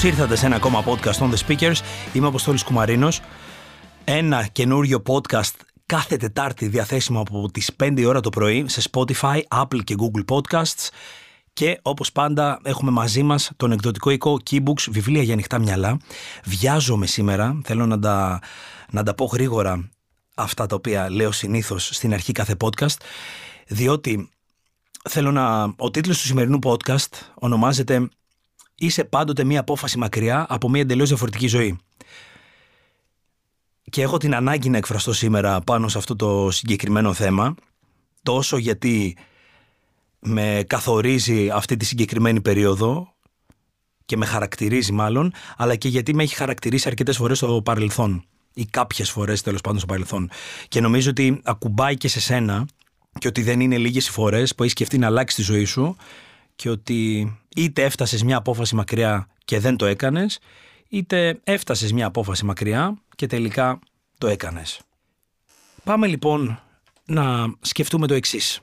Καλώς ήρθατε σε ένα ακόμα podcast on the speakers. Είμαι ο Αποστόλης Κουμαρίνος. Ένα καινούριο podcast κάθε Τετάρτη διαθέσιμο από τις 5 η ώρα το πρωί σε Spotify, Apple και Google Podcasts. Και όπως πάντα έχουμε μαζί μας τον εκδοτικό οίκο Keybooks, βιβλία για ανοιχτά μυαλά. Βιάζομαι σήμερα, θέλω να τα, να τα πω γρήγορα αυτά τα οποία λέω συνήθως στην αρχή κάθε podcast, διότι θέλω να... Ο τίτλος του σημερινού podcast ονομάζεται «Είσαι πάντοτε μία απόφαση μακριά από μία εντελώς διαφορετική ζωή». Και έχω την ανάγκη να εκφραστώ σήμερα πάνω σε αυτό το συγκεκριμένο θέμα, τόσο γιατί με καθορίζει αυτή τη συγκεκριμένη περίοδο και με χαρακτηρίζει μάλλον, αλλά και γιατί με έχει χαρακτηρίσει αρκετές φορές στο παρελθόν ή κάποιες φορές τέλος πάντων στο παρελθόν. Και νομίζω ότι ακουμπάει και σε σένα και ότι δεν είναι λίγες οι φορές που έχεις σκεφτεί να αλλάξεις τη ζωή σου και ότι είτε έφτασες μια απόφαση μακριά και δεν το έκανες, είτε έφτασες μια απόφαση μακριά και τελικά το έκανες. Πάμε λοιπόν να σκεφτούμε το εξής.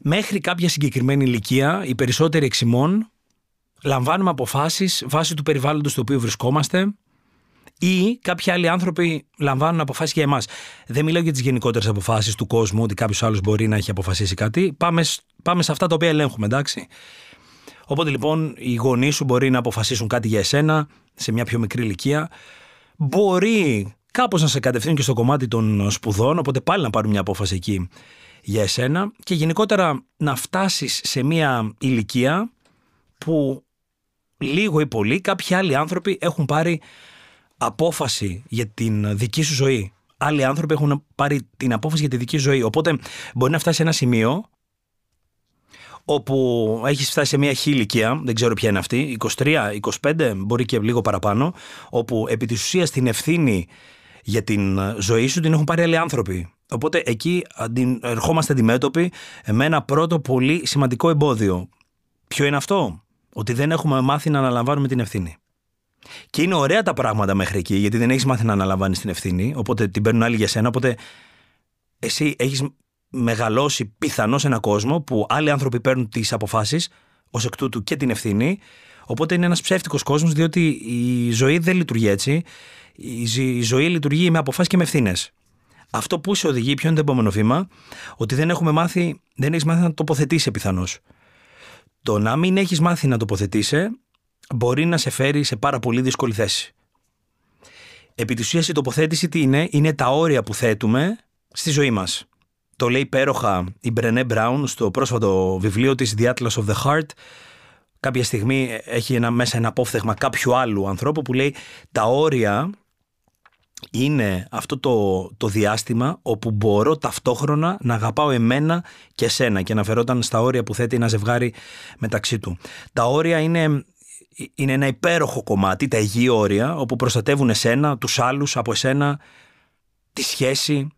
Μέχρι κάποια συγκεκριμένη ηλικία, οι περισσότεροι εξημών λαμβάνουμε αποφάσεις βάσει του περιβάλλοντος στο οποίο βρισκόμαστε ή κάποιοι άλλοι άνθρωποι λαμβάνουν αποφάσεις για εμάς. Δεν μιλάω για τις γενικότερες αποφάσεις του κόσμου, ότι κάποιος άλλος μπορεί να έχει αποφασίσει κάτι. Πάμε, πάμε σε αυτά τα οποία ελέγχουμε, εντάξει. Οπότε λοιπόν οι γονείς σου μπορεί να αποφασίσουν κάτι για εσένα σε μια πιο μικρή ηλικία. Μπορεί κάπως να σε κατευθύνουν και στο κομμάτι των σπουδών, οπότε πάλι να πάρουν μια απόφαση εκεί για εσένα και γενικότερα να φτάσεις σε μια ηλικία που λίγο ή πολύ κάποιοι άλλοι άνθρωποι έχουν πάρει απόφαση για την δική σου ζωή. Άλλοι άνθρωποι έχουν πάρει την απόφαση για τη δική σου ζωή. Οπότε μπορεί να φτάσεις σε ένα σημείο όπου έχεις φτάσει σε μια χή ηλικία, δεν ξέρω ποια είναι αυτή, 23, 25, μπορεί και λίγο παραπάνω, όπου επί της ουσίας την ευθύνη για την ζωή σου την έχουν πάρει άλλοι άνθρωποι. Οπότε εκεί ερχόμαστε αντιμέτωποι με ένα πρώτο πολύ σημαντικό εμπόδιο. Ποιο είναι αυτό; Ότι δεν έχουμε μάθει να αναλαμβάνουμε την ευθύνη. Και είναι ωραία τα πράγματα μέχρι εκεί, γιατί δεν έχεις μάθει να αναλαμβάνεις την ευθύνη, οπότε την παίρνουν άλλοι για σένα. Οπότε εσύ έχεις μεγαλώσει πιθανώς σε έναν κόσμο που άλλοι άνθρωποι παίρνουν τις αποφάσεις, ως εκ τούτου και την ευθύνη. Οπότε είναι ένας ψεύτικος κόσμος, διότι η ζωή δεν λειτουργεί έτσι. Η ζωή λειτουργεί με αποφάσεις και με ευθύνες. Αυτό που σε οδηγεί, ποιο είναι το επόμενο βήμα, ότι δεν έχουμε μάθει, δεν έχεις μάθει να τοποθετήσει πιθανώς. Το να μην έχεις μάθει να τοποθετήσει μπορεί να σε φέρει σε πάρα πολύ δύσκολη θέση. Επί της ουσίας η τοποθέτηση τι είναι, είναι τα όρια που θέτουμε στη ζωή μας. Το λέει υπέροχα η Μπρενέ Μπράουν στο πρόσφατο βιβλίο της The Atlas of the Heart. Κάποια στιγμή έχει ένα, μέσα ένα απόφθεγμα κάποιου άλλου ανθρώπου που λέει τα όρια είναι αυτό το, το διάστημα όπου μπορώ ταυτόχρονα να αγαπάω εμένα και εσένα και να φερόταν στα όρια που θέτει ένα ζευγάρι μεταξύ του. Τα όρια είναι, είναι ένα υπέροχο κομμάτι, τα υγιή όρια, όπου προστατεύουν εσένα, τους άλλους από εσένα, τη σχέση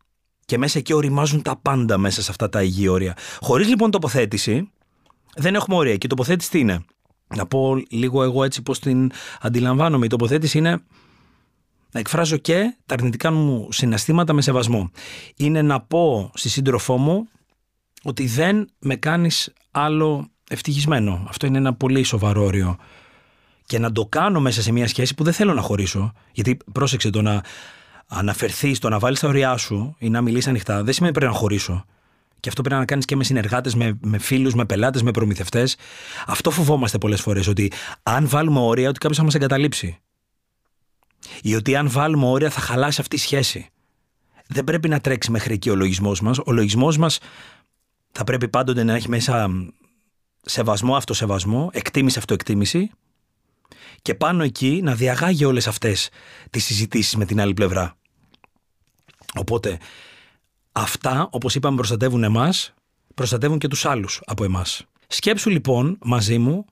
και μέσα εκεί οριμάζουν τα πάντα μέσα σε αυτά τα υγιή όρια. Χωρίς λοιπόν τοποθέτηση, δεν έχουμε όρια. Και η τοποθέτηση τι είναι; Να πω λίγο εγώ έτσι πώς την αντιλαμβάνομαι. Η τοποθέτηση είναι να εκφράζω και τα αρνητικά μου συναισθήματα με σεβασμό. Είναι να πω στη σύντροφό μου ότι δεν με κάνεις άλλο ευτυχισμένο. Αυτό είναι ένα πολύ σοβαρό όριο. Και να το κάνω μέσα σε μια σχέση που δεν θέλω να χωρίσω. Γιατί πρόσεξε το να αναφερθεί, το να βάλεις τα ωριά σου ή να μιλήσει ανοιχτά, δεν σημαίνει πρέπει να χωρίσω. Και αυτό πρέπει να κάνεις και με συνεργάτες, με, με φίλους, με πελάτες, με προμηθευτές. Αυτό φοβόμαστε πολλές φορές. Ότι αν βάλουμε όρια, ότι κάποιος θα μας εγκαταλείψει ή ότι αν βάλουμε όρια θα χαλάσει αυτή η σχέση. Δεν πρέπει να τρέξει μέχρι εκεί ο λογισμός μας. Ο λογισμός μας θα πρέπει πάντοτε να έχει μέσα σεβασμό, αυτοσεβασμό, εκτίμηση, αυτοεκτίμηση και πάνω εκεί να διαγάγει όλες αυτές τις συζητήσεις με την άλλη πλευρά. Οπότε αυτά, όπως είπαμε, προστατεύουν εμάς, προστατεύουν και τους άλλους από εμάς. Σκέψου λοιπόν μαζί μου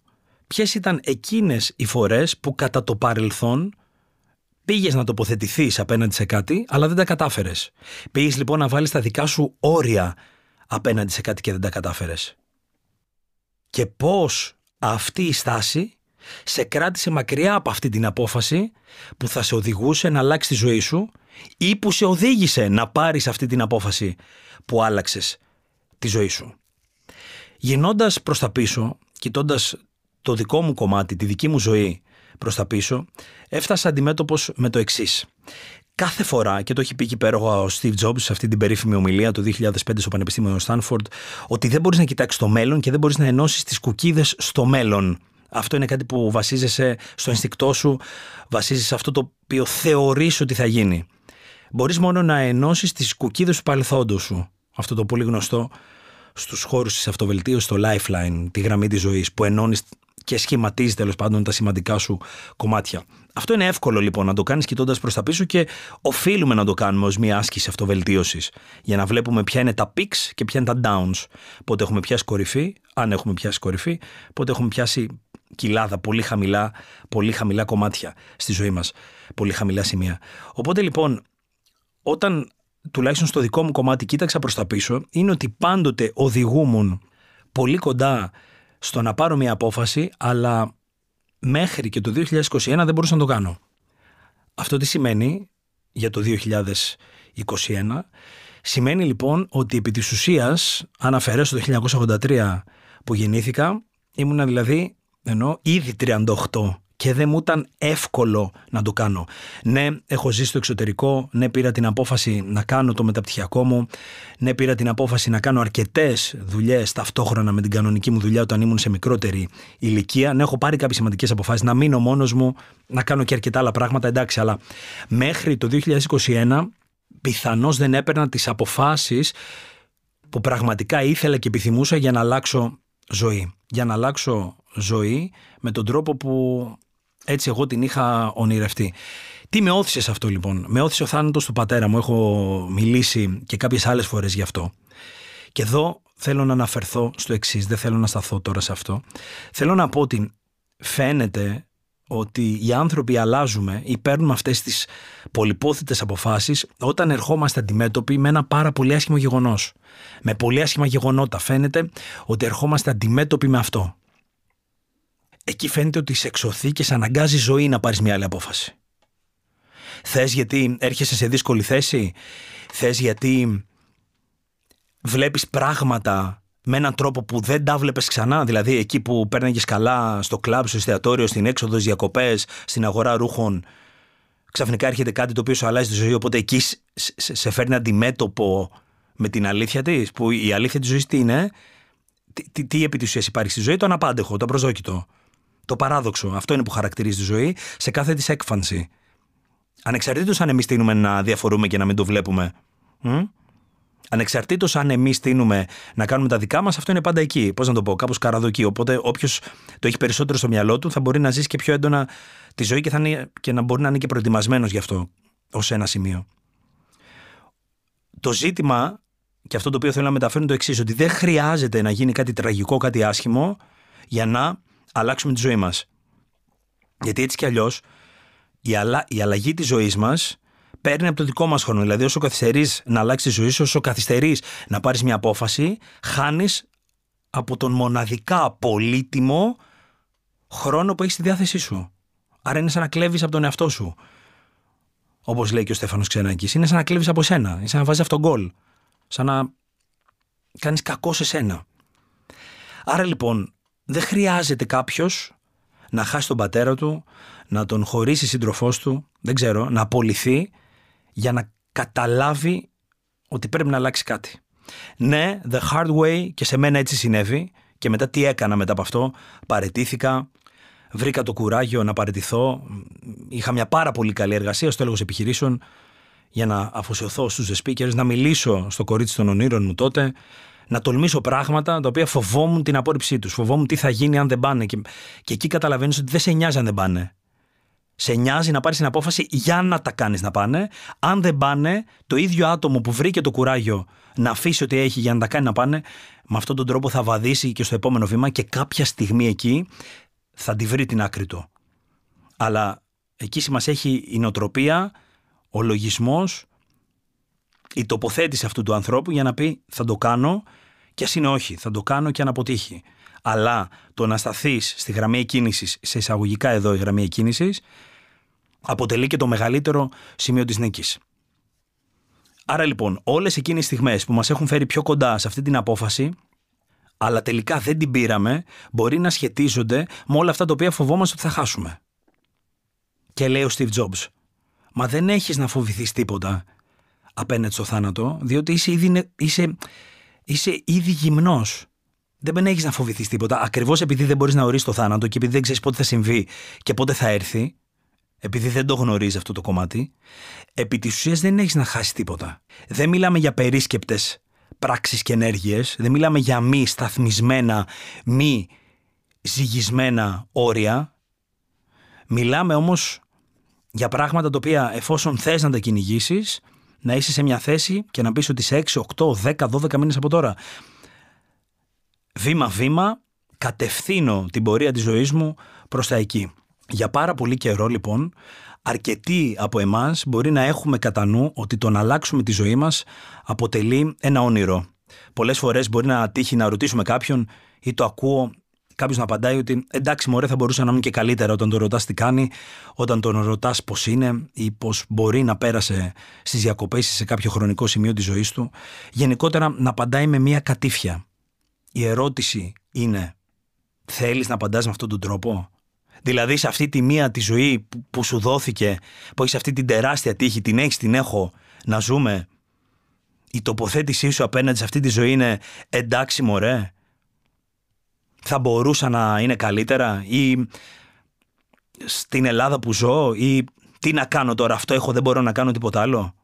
ποιες ήταν εκείνες οι φορές που κατά το παρελθόν Πήγες να τοποθετηθείς απέναντι σε κάτι, αλλά δεν τα κατάφερες. Πήγες λοιπόν να βάλεις τα δικά σου όρια απέναντι σε κάτι και δεν τα κατάφερες. Και πώς αυτή η στάση σε κράτησε μακριά από αυτή την απόφαση που θα σε οδηγούσε να αλλάξεις τη ζωή σου ή που σε οδήγησε να πάρεις αυτή την απόφαση που άλλαξες τη ζωή σου. Γυρνώντας προς τα πίσω, κοιτώντας το δικό μου κομμάτι, τη δική μου ζωή, προς τα πίσω, έφτασα αντιμέτωπος με το εξής. Κάθε φορά, και το έχει πει εκεί πέρα ο Steve Jobs σε αυτή την περίφημη ομιλία του 2005 στο Πανεπιστήμιο Στάνφορντ, ότι δεν μπορείς να κοιτάξεις το μέλλον και δεν μπορείς να ενώσεις τις κουκίδες στο μέλλον. Αυτό είναι κάτι που βασίζεσαι στο ενστικτό σου, βασίζεσαι σε αυτό το οποίο θεωρείς ότι θα γίνει. Μπορείς μόνο να ενώσεις τις κουκίδες του παρελθόντος σου. Αυτό το πολύ γνωστό στους χώρους της αυτοβελτίωσης, το lifeline, τη γραμμή της ζωής, που ενώνεις και σχηματίζεις τέλος πάντων τα σημαντικά σου κομμάτια. Αυτό είναι εύκολο λοιπόν να το κάνεις κοιτώντας προς τα πίσω και οφείλουμε να το κάνουμε ως μια άσκηση αυτοβελτίωσης. Για να βλέπουμε ποια είναι τα peaks και ποια είναι τα downs. Πότε έχουμε πιάσει κορυφή, αν έχουμε πιάσει κορυφή, πότε έχουμε πιάσει κοιλάδα, πολύ χαμηλά, πολύ χαμηλά κομμάτια στη ζωή μας. Πολύ χαμηλά σημεία. Οπότε λοιπόν, όταν τουλάχιστον στο δικό μου κομμάτι κοίταξα προς τα πίσω, είναι ότι πάντοτε οδηγούμουν πολύ κοντά στο να πάρω μια απόφαση, αλλά μέχρι και το 2021 δεν μπορούσα να το κάνω. Αυτό τι σημαίνει για το 2021. Σημαίνει λοιπόν ότι επί της ουσίας, αν αφαιρέσω το 1983 που γεννήθηκα, ήμουνα δηλαδή ενώ ήδη 38 και δεν μου ήταν εύκολο να το κάνω. Ναι, έχω ζήσει στο εξωτερικό, ναι, πήρα την απόφαση να κάνω το μεταπτυχιακό μου, ναι, πήρα την απόφαση να κάνω αρκετές δουλειές ταυτόχρονα με την κανονική μου δουλειά όταν ήμουν σε μικρότερη ηλικία. Ναι, έχω πάρει κάποιες σημαντικές αποφάσεις, να μείνω μόνος μου, να κάνω και αρκετά άλλα πράγματα, εντάξει, αλλά μέχρι το 2021 πιθανώς δεν έπαιρνα τις αποφάσεις που πραγματικά ήθελα και επιθυμούσα για να αλλάξω ζωή. Για να αλλάξω ζωή με τον τρόπο που έτσι εγώ την είχα ονειρευτεί. Τι με όθησες σε αυτό λοιπόν; Με όθησε ο θάνατος του πατέρα μου. Έχω μιλήσει και κάποιες άλλες φορές γι' αυτό. Και εδώ θέλω να αναφερθώ στο εξής. Δεν θέλω να σταθώ τώρα σε αυτό. Θέλω να πω ότι φαίνεται ότι οι άνθρωποι αλλάζουμε ή παίρνουμε αυτές τις πολυπόθητες αποφάσεις όταν ερχόμαστε αντιμέτωποι με ένα πάρα πολύ άσχημο γεγονός. Με πολύ άσχημα γεγονότα φαίνεται ότι ερχόμαστε αντιμέτωποι με αυτό εκεί φαίνεται ότι σε εξωθεί και σε αναγκάζει ζωή να πάρεις μια άλλη απόφαση. Θες γιατί έρχεσαι σε δύσκολη θέση, θες γιατί βλέπεις πράγματα με έναν τρόπο που δεν τα βλέπεις ξανά, δηλαδή εκεί που παίρναγες καλά στο κλαμπ, στο εστιατόριο, στην έξοδο, στις διακοπές, στην αγορά ρούχων, ξαφνικά έρχεται κάτι το οποίο σου αλλάζει τη ζωή, οπότε εκεί σε φέρνει αντιμέτωπο με την αλήθεια της, που η αλήθεια της ζωής τι είναι, τι, τι, τι επί της ουσίας υπάρχει στη ζωή, το αναπάντεχο, το απροσδόκητο. Το παράδοξο. Αυτό είναι που χαρακτηρίζει τη ζωή σε κάθε τη έκφανση. Ανεξαρτήτως αν εμείς τείνουμε να διαφορούμε και να μην το βλέπουμε. Μ; Ανεξαρτήτως αν εμείς τείνουμε να κάνουμε τα δικά μας, αυτό είναι πάντα εκεί. Πώς να το πω, κάπως καραδοκεί. Οπότε όποιος το έχει περισσότερο στο μυαλό του θα μπορεί να ζήσει και πιο έντονα τη ζωή και, θα είναι, και να μπορεί να είναι και προετοιμασμένος γι' αυτό ως ένα σημείο. Το ζήτημα, και αυτό το οποίο θέλω να μεταφέρω είναι το εξής, ότι δεν χρειάζεται να γίνει κάτι τραγικό, κάτι άσχημο, για να αλλάξουμε τη ζωή μας. Γιατί έτσι κι αλλιώς η, αλλα... η αλλαγή της ζωής μας παίρνει από το δικό μας χρόνο. Δηλαδή, όσο καθυστερείς να αλλάξεις τη ζωή σου, όσο καθυστερείς να πάρεις μια απόφαση, χάνεις από τον μοναδικά πολύτιμο χρόνο που έχεις στη διάθεσή σου. Άρα είναι σαν να κλέβεις από τον εαυτό σου. Όπως λέει και ο Στέφανος Ξενάκης. Είναι σαν να κλέβεις από σένα. Είναι σαν να βάζεις αυτόν γκολ. Σαν να κάνεις κακό σε σένα. Άρα λοιπόν, δεν χρειάζεται κάποιος να χάσει τον πατέρα του, να τον χωρίσει σύντροφός του, δεν ξέρω, να απολυθεί για να καταλάβει ότι πρέπει να αλλάξει κάτι. Ναι, the hard way και σε μένα έτσι συνέβη και μετά τι έκανα μετά από αυτό, παρετήθηκα, βρήκα το κουράγιο να παρετηθώ, είχα μια πάρα πολύ καλή εργασία στο έλεγχο επιχειρήσεων για να αφοσιωθώ στους The Speakers, να μιλήσω στο κορίτσι των ονείρων μου τότε, να τολμήσω πράγματα τα οποία φοβόμουν την απόρριψή τους. Φοβόμουν τι θα γίνει αν δεν πάνε. Και, και εκεί καταλαβαίνεις ότι δεν σε νοιάζει αν δεν πάνε. Σε νοιάζει να πάρεις την απόφαση για να τα κάνεις να πάνε. Αν δεν πάνε, το ίδιο άτομο που βρήκε το κουράγιο να αφήσει ό,τι έχει για να τα κάνει να πάνε, με αυτόν τον τρόπο θα βαδίσει και στο επόμενο βήμα και κάποια στιγμή εκεί θα τη βρει την άκρη του. Αλλά εκεί σημασία έχει η νοοτροπία, ο λογισμός, η τοποθέτηση αυτού του ανθρώπου για να πει θα το κάνω και ας είναι όχι, θα το κάνω και αν αποτύχει. Αλλά το να σταθείς στη γραμμή εκκίνησης, σε εισαγωγικά εδώ η γραμμή εκκίνησης, αποτελεί και το μεγαλύτερο σημείο της νίκης. Άρα λοιπόν, όλες εκείνες οι στιγμές που μας έχουν φέρει πιο κοντά σε αυτή την απόφαση, αλλά τελικά δεν την πήραμε, μπορεί να σχετίζονται με όλα αυτά τα οποία φοβόμαστε ότι θα χάσουμε. Και λέει ο Steve Jobs, Μα δεν έχεις να φοβηθείς τίποτα απέναντι στο θάνατο, διότι είσαι ήδη, είσαι, είσαι ήδη γυμνός. Δεν έχεις να φοβηθείς τίποτα. Ακριβώς επειδή δεν μπορείς να ορίσεις το θάνατο και επειδή δεν ξέρεις πότε θα συμβεί και πότε θα έρθει, επειδή δεν το γνωρίζεις αυτό το κομμάτι, επί της ουσίας δεν έχεις να χάσεις τίποτα. Δεν μιλάμε για περίσκεπτες πράξεις και ενέργειες, δεν μιλάμε για μη σταθμισμένα, μη ζυγισμένα όρια. Μιλάμε όμως για πράγματα τα οποία εφόσον θες να τα κυνηγήσεις, να είσαι σε μια θέση και να πεις ότι σε 6, 8, 10, 12 μήνες από τώρα βήμα-βήμα κατευθύνω την πορεία της ζωής μου προς τα εκεί. Για πάρα πολύ καιρό λοιπόν αρκετοί από εμάς μπορεί να έχουμε κατά νου ότι το να αλλάξουμε τη ζωή μας αποτελεί ένα όνειρο. Πολλές φορές μπορεί να τύχει να ρωτήσουμε κάποιον ή το ακούω κάποιος να απαντάει ότι εντάξει, μωρέ, θα μπορούσα να είμαι και καλύτερα όταν τον ρωτάς τι κάνει, όταν τον ρωτάς πώς είναι ή πώς μπορεί να πέρασε στις διακοπές ή σε κάποιο χρονικό σημείο της ζωής του. Γενικότερα να απαντάει με μία κατήφια η ερώτηση είναι θέλεις να απαντάς με αυτόν τον τρόπο; Δηλαδή σε αυτή τη μία τη ζωή που σου δόθηκε, που έχεις αυτή την τεράστια τύχη, την έχεις, την έχω, να ζούμε. Η τοποθέτησή σου απέναντι σε αυτή τη ζωή είναι εντάξει μωρέ. Θα μπορούσα να είναι καλύτερα ή στην Ελλάδα που ζω ή τι να κάνω τώρα αυτό έχω δεν μπορώ να κάνω τίποτα άλλο.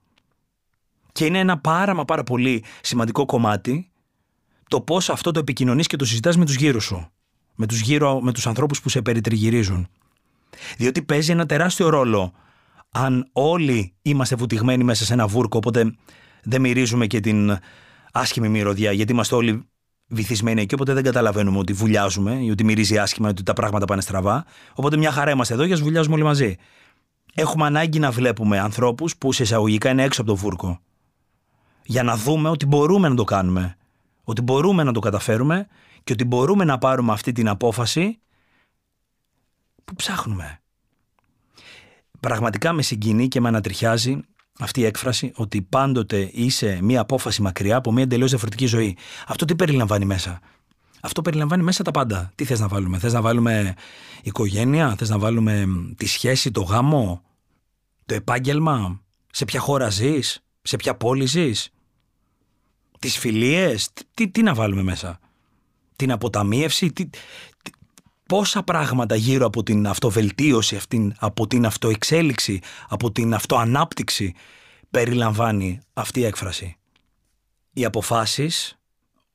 Και είναι ένα πάρα μα πάρα πολύ σημαντικό κομμάτι το πώς αυτό το επικοινωνείς και το συζητάς με τους γύρω σου. Με τους γύρω, με τους ανθρώπους που σε περιτριγυρίζουν. Διότι παίζει ένα τεράστιο ρόλο αν όλοι είμαστε βουτυγμένοι μέσα σε ένα βούρκο, οπότε δεν μυρίζουμε και την άσχημη μυρωδιά, γιατί είμαστε όλοι βυθισμένοι εκεί, οπότε δεν καταλαβαίνουμε ότι βουλιάζουμε ή ότι μυρίζει άσχημα, ότι τα πράγματα πάνε στραβά. Οπότε μια χαρά είμαστε εδώ και ας βουλιάζουμε όλοι μαζί. Έχουμε ανάγκη να βλέπουμε ανθρώπους που σε εισαγωγικά είναι έξω από το βούρκο. Για να δούμε ότι μπορούμε να το κάνουμε ότι μπορούμε να το καταφέρουμε και ότι μπορούμε να πάρουμε αυτή την απόφαση που ψάχνουμε. Πραγματικά με συγκινεί και με ανατριχιάζει αυτή η έκφραση ότι πάντοτε είσαι μία απόφαση μακριά από μία εντελώς διαφορετική ζωή. Αυτό τι περιλαμβάνει μέσα; Αυτό περιλαμβάνει μέσα τα πάντα. Τι θες να βάλουμε; Θες να βάλουμε οικογένεια, θες να βάλουμε τη σχέση, το γάμο, το επάγγελμα, σε ποια χώρα ζεις, σε ποια πόλη ζεις, τις φιλίες, τι, τι να βάλουμε μέσα; Την αποταμίευση, τι, πόσα πράγματα γύρω από την αυτοβελτίωση, αυτήν, από την αυτοεξέλιξη, από την αυτοανάπτυξη περιλαμβάνει αυτή η έκφραση. Οι αποφάσεις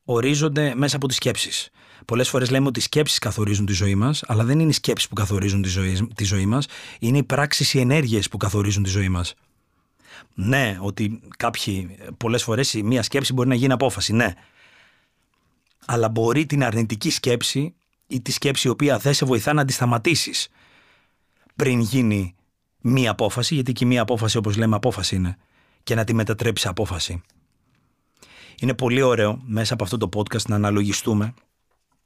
ορίζονται μέσα από τις σκέψεις. Πολλές φορές λέμε ότι οι σκέψεις καθορίζουν τη ζωή μας, αλλά δεν είναι οι σκέψεις που καθορίζουν τη ζωή, τη ζωή μας, είναι οι πράξεις, οι ενέργειες που καθορίζουν τη ζωή μας. Ναι, ότι κάποιοι πολλές φορές μία σκέψη μπορεί να γίνει απόφαση, ναι. Αλλά μπορεί την αρνητική σκέψη ή τη σκέψη η οποία δεν σε βοηθά να τη σταματήσει πριν γίνει μία απόφαση, γιατί και μία απόφαση, όπως λέμε, απόφαση είναι, και να τη μετατρέψει απόφαση. Είναι πολύ ωραίο μέσα από αυτό το podcast να αναλογιστούμε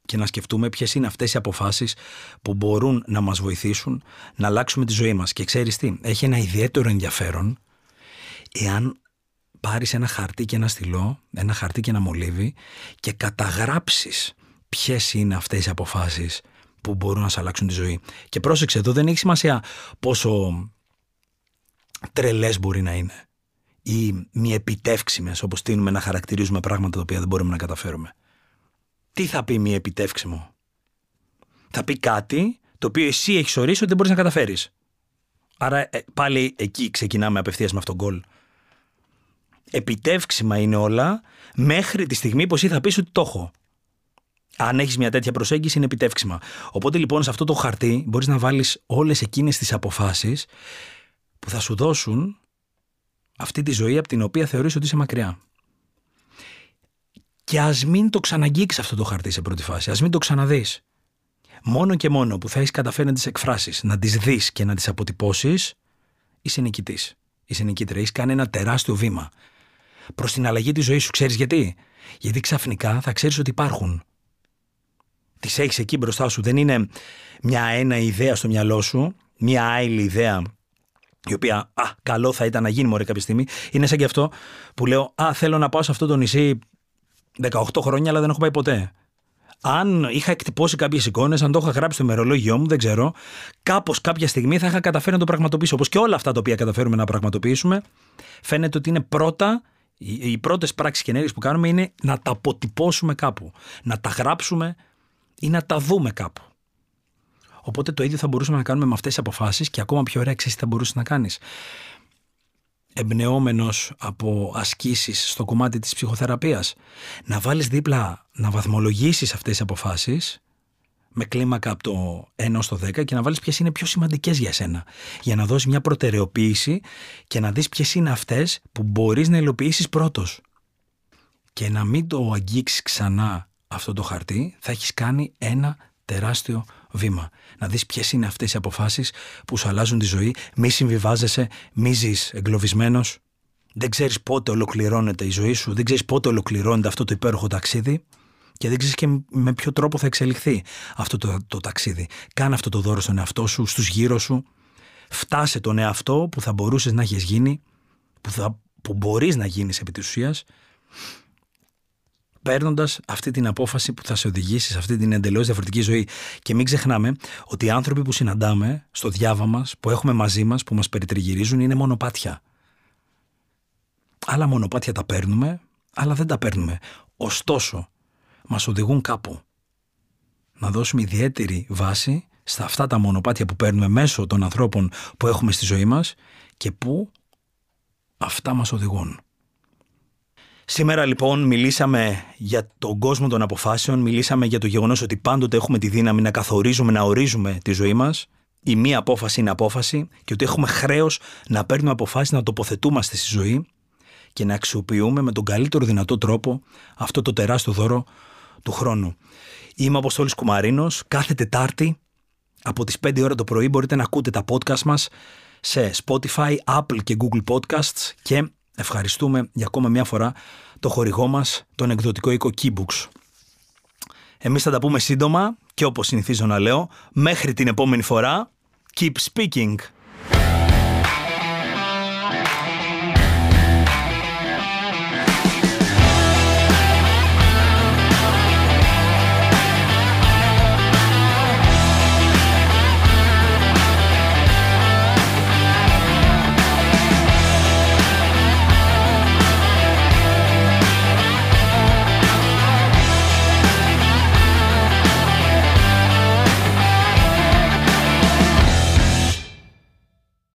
και να σκεφτούμε ποιες είναι αυτές οι αποφάσεις που μπορούν να μας βοηθήσουν να αλλάξουμε τη ζωή μας. Και ξέρεις τι, έχει ένα ιδιαίτερο ενδιαφέρον εάν πάρεις ένα χαρτί και ένα στυλό, ένα χαρτί και ένα μολύβι και καταγράψεις ποιες είναι αυτές οι αποφάσεις που μπορούν να σε αλλάξουν τη ζωή. Και πρόσεξε, εδώ δεν έχει σημασία πόσο τρελές μπορεί να είναι ή μη επιτεύξιμες όπως τίνουμε να χαρακτηρίζουμε πράγματα τα οποία δεν μπορούμε να καταφέρουμε. Τι θα πει μη επιτεύξιμο; Θα πει κάτι το οποίο εσύ έχεις ορίσει ότι δεν μπορείς να καταφέρεις. Άρα ε, πάλι εκεί ξεκινάμε απευθείας με αυτόν τον γκολ επιτεύξιμα είναι όλα μέχρι τη στιγμή που εσύ θα πεις ότι το έχω. Αν έχεις μια τέτοια προσέγγιση, είναι επιτεύξιμα. Οπότε λοιπόν σε αυτό το χαρτί μπορείς να βάλεις όλες εκείνες τις αποφάσεις που θα σου δώσουν αυτή τη ζωή από την οποία θεωρείς ότι είσαι μακριά. Και ας μην το ξαναγγίξεις αυτό το χαρτί σε πρώτη φάση, ας μην το ξαναδείς. Μόνο και μόνο που θα έχεις καταφέρει να τις εκφράσεις, να τις δεις και να τις αποτυπώσεις, είσαι νικητής. Είσαι νικήτρια. Έχεις κάνει ένα τεράστιο βήμα προς την αλλαγή της ζωής σου. Ξέρεις γιατί; Γιατί ξαφνικά θα ξέρεις ότι υπάρχουν. Τις έχεις εκεί μπροστά σου. Δεν είναι μια ένα ιδέα στο μυαλό σου, μια άλλη ιδέα η οποία, α, καλό θα ήταν να γίνει μωρέ κάποια στιγμή. Είναι σαν και αυτό που λέω, α, θέλω να πάω σε αυτό το νησί 18 χρόνια, αλλά δεν έχω πάει ποτέ. αν είχα εκτυπώσει κάποιες εικόνες, αν το είχα γράψει στο ημερολόγιο μου, δεν ξέρω, κάπως κάποια στιγμή θα είχα καταφέρει να το πραγματοποιήσω. Όπως και όλα αυτά τα οποία καταφέρουμε να πραγματοποιήσουμε, φαίνεται ότι είναι πρώτα, οι, οι πρώτες πράξεις και ενέργειες που κάνουμε είναι να τα αποτυπώσουμε κάπου. Να τα γράψουμε ή να τα δούμε κάπου. Οπότε το ίδιο θα μπορούσαμε να κάνουμε με αυτές τις αποφάσεις και ακόμα πιο ωραία, ξέρεις τι θα μπορούσες να κάνεις. Εμπνεόμενος από ασκήσεις στο κομμάτι της ψυχοθεραπείας, να βάλεις δίπλα, να βαθμολογήσεις αυτές τις αποφάσεις με κλίμακα από το 1 στο 10 και να βάλεις ποιες είναι πιο σημαντικές για σένα. Για να δώσεις μια προτεραιοποίηση και να δεις ποιες είναι αυτές που μπορείς να υλοποιήσεις πρώτος. Και να μην το αγγίξεις ξανά αυτό το χαρτί, θα έχεις κάνει ένα τεράστιο βήμα. Να δεις ποιες είναι αυτές οι αποφάσεις που σου αλλάζουν τη ζωή, μη συμβιβάζεσαι, μη ζεις εγκλωβισμένος. Δεν ξέρεις πότε ολοκληρώνεται η ζωή σου, δεν ξέρεις πότε ολοκληρώνεται αυτό το υπέροχο ταξίδι και δεν ξέρεις και με ποιο τρόπο θα εξελιχθεί αυτό το, το ταξίδι. Κάνε αυτό το δώρο στον εαυτό σου, στους γύρω σου. Φτάσε τον εαυτό που θα μπορούσες να έχεις γίνει, που, θα, που μπορείς να γίνεις επί της ουσίας παίρνοντας αυτή την απόφαση που θα σε οδηγήσει σε αυτή την εντελώς διαφορετική ζωή. Και μην ξεχνάμε ότι οι άνθρωποι που συναντάμε στο διάβα μας, που έχουμε μαζί μας, που μας περιτριγυρίζουν, είναι μονοπάτια. Άλλα μονοπάτια τα παίρνουμε, αλλά δεν τα παίρνουμε. Ωστόσο, μας οδηγούν κάπου. Να δώσουμε ιδιαίτερη βάση στα αυτά τα μονοπάτια που παίρνουμε μέσω των ανθρώπων που έχουμε στη ζωή μας και που αυτά μας οδηγούν. Σήμερα λοιπόν μιλήσαμε για τον κόσμο των αποφάσεων, μιλήσαμε για το γεγονός ότι πάντοτε έχουμε τη δύναμη να καθορίζουμε, να ορίζουμε τη ζωή μας. Η μία απόφαση είναι απόφαση και ότι έχουμε χρέος να παίρνουμε αποφάσεις, να τοποθετούμαστε στη ζωή και να αξιοποιούμε με τον καλύτερο δυνατό τρόπο αυτό το τεράστιο δώρο του χρόνου. Είμαι ο Αποστόλης Κουμαρίνος. Κάθε Τετάρτη από τις 5 ώρα το πρωί μπορείτε να ακούτε τα podcast μας σε Spotify, Apple και Google Podcasts και Ευχαριστούμε για ακόμα μια φορά το χορηγό μας, τον εκδοτικό οίκο Keybooks. Εμείς θα τα πούμε σύντομα και όπως συνηθίζω να λέω, μέχρι την επόμενη φορά, keep speaking!